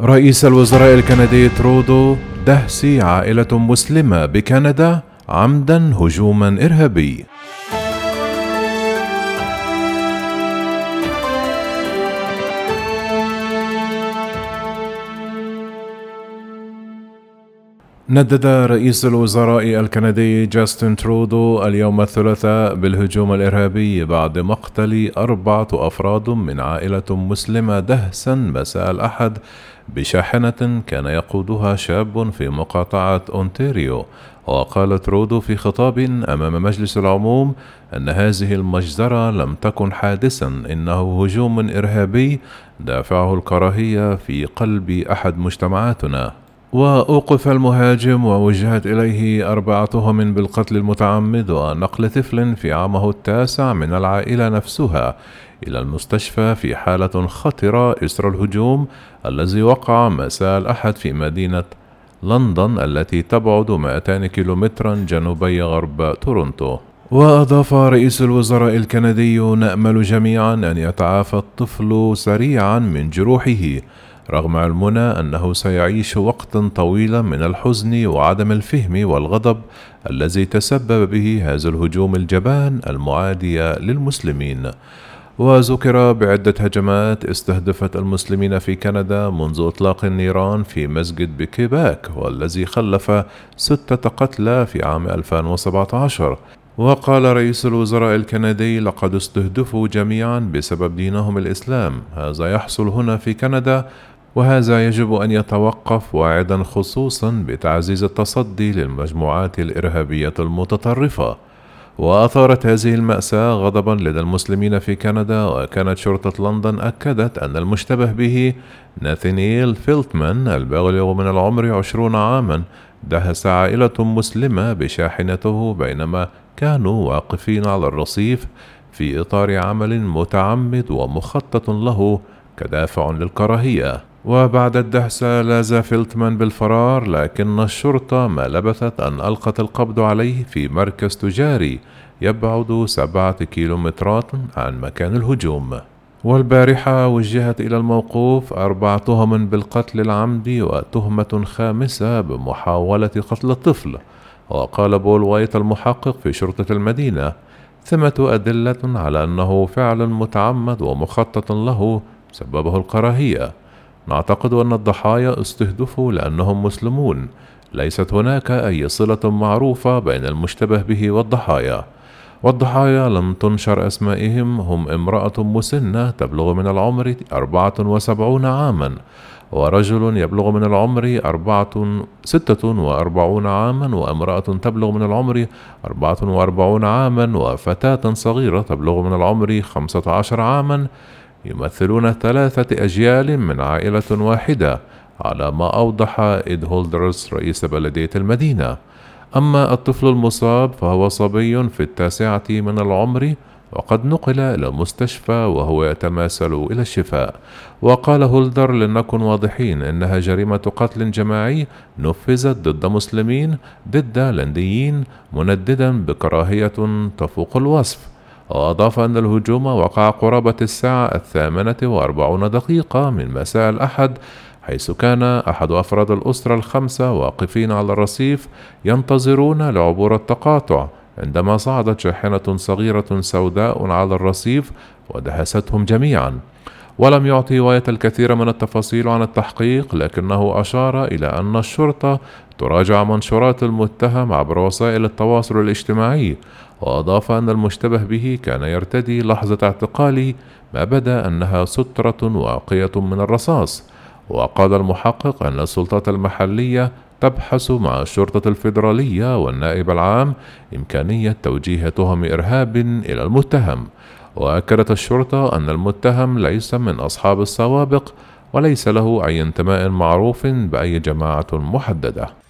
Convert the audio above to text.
رئيس الوزراء الكندي ترودو دهس عائلة مسلمة بكندا عمدا هجوما إرهابي. ندد رئيس الوزراء الكندي جاستن ترودو اليوم الثلاثاء بالهجوم الإرهابي بعد مقتل أربعة أفراد من عائلة مسلمة دهسا مساء الأحد بشاحنة كان يقودها شاب في مقاطعة أونتاريو. وقال ترودو في خطاب أمام مجلس العموم أن هذه المجزرة لم تكن حادثا إنه هجوم إرهابي دافعه الكراهية في قلب أحد مجتمعاتنا. وأوقف المهاجم ووجهت إليه أربع تهم بالقتل المتعمد ونقل طفل في عامه التاسع من العائلة نفسها إلى المستشفى في حالة خطرة إثر الهجوم الذي وقع مساء الأحد في مدينة لندن التي تبعد 200 كيلومترا جنوبي غرب تورونتو. وأضاف رئيس الوزراء الكندي نأمل جميعا أن يتعافى الطفل سريعا من جروحه رغم علمنا أنه سيعيش وقتا طويلا من الحزن وعدم الفهم والغضب الذي تسبب به هذا الهجوم الجبان المعادي للمسلمين. وذكر بعدة هجمات استهدفت المسلمين في كندا منذ إطلاق النيران في مسجد بكيباك والذي خلف ستة قتلى في عام 2017 وقال رئيس الوزراء الكندي لقد استهدفوا جميعا بسبب دينهم الإسلام. هذا يحصل هنا في كندا وهذا يجب أن يتوقف واعدا خصوصا بتعزيز التصدي للمجموعات الإرهابية المتطرفة. وأثارت هذه المأساة غضبا لدى المسلمين في كندا وكانت شرطة لندن أكدت أن المشتبه به ناثانييل فيلتمان البالغ من العمر عشرون عاما دهس عائلة مسلمة بشاحنته بينما كانوا واقفين على الرصيف في إطار عمل متعمد ومخطط له كدافع للكراهية. وبعد الدهس لاذ فيلتمان بالفرار لكن الشرطة ما لبثت أن ألقت القبض عليه في مركز تجاري يبعد سبعة كيلومترات عن مكان الهجوم. والبارحة وجهت إلى الموقوف أربع تهم بالقتل العمدي وتهمة خامسة بمحاولة قتل الطفل. وقال بول وايت المحقق في شرطة المدينة ثمة أدلة على أنه فعل متعمد ومخطط له سببه الكراهية. نعتقد أن الضحايا استهدفوا لأنهم مسلمون. ليست هناك أي صلة معروفة بين المشتبه به والضحايا. والضحايا لم تنشر أسمائهم هم امرأة مسنة تبلغ من العمر أربعة وسبعون عاما ورجل يبلغ من العمر أربعة ستة وأربعون عاما وامرأة تبلغ من العمر أربعة وأربعون عاما وفتاة صغيرة تبلغ من العمر خمسة عشر عاما. يمثلون ثلاثة أجيال من عائلة واحدة على ما أوضح إد هولدرز رئيس بلدية المدينة. أما الطفل المصاب فهو صبي في التاسعة من العمر وقد نقل إلى المستشفى وهو يتماثل إلى الشفاء. وقال هولدر لنكن واضحين إنها جريمة قتل جماعي نفذت ضد مسلمين ضد لنديين منددا بكراهية تفوق الوصف. وأضاف أن الهجوم وقع قرابة الساعة الثامنة وأربعون دقيقة من مساء الأحد حيث كان أحد أفراد الأسرة الخمسة واقفين على الرصيف ينتظرون لعبور التقاطع عندما صعدت شاحنة صغيرة سوداء على الرصيف ودهستهم جميعا. ولم يعطي وايت الكثير من التفاصيل عن التحقيق لكنه أشار إلى أن الشرطة تراجع منشورات المتهم عبر وسائل التواصل الاجتماعي وأضاف أن المشتبه به كان يرتدي لحظة اعتقاله ما بدأ أنها سترة واقية من الرصاص وقال المحقق أن السلطات المحلية تبحث مع الشرطة الفيدرالية والنائب العام إمكانية توجيه تهم إرهاب إلى المتهم وأكدت الشرطة أن المتهم ليس من أصحاب السوابق وليس له أي انتماء معروف بأي جماعة محددة.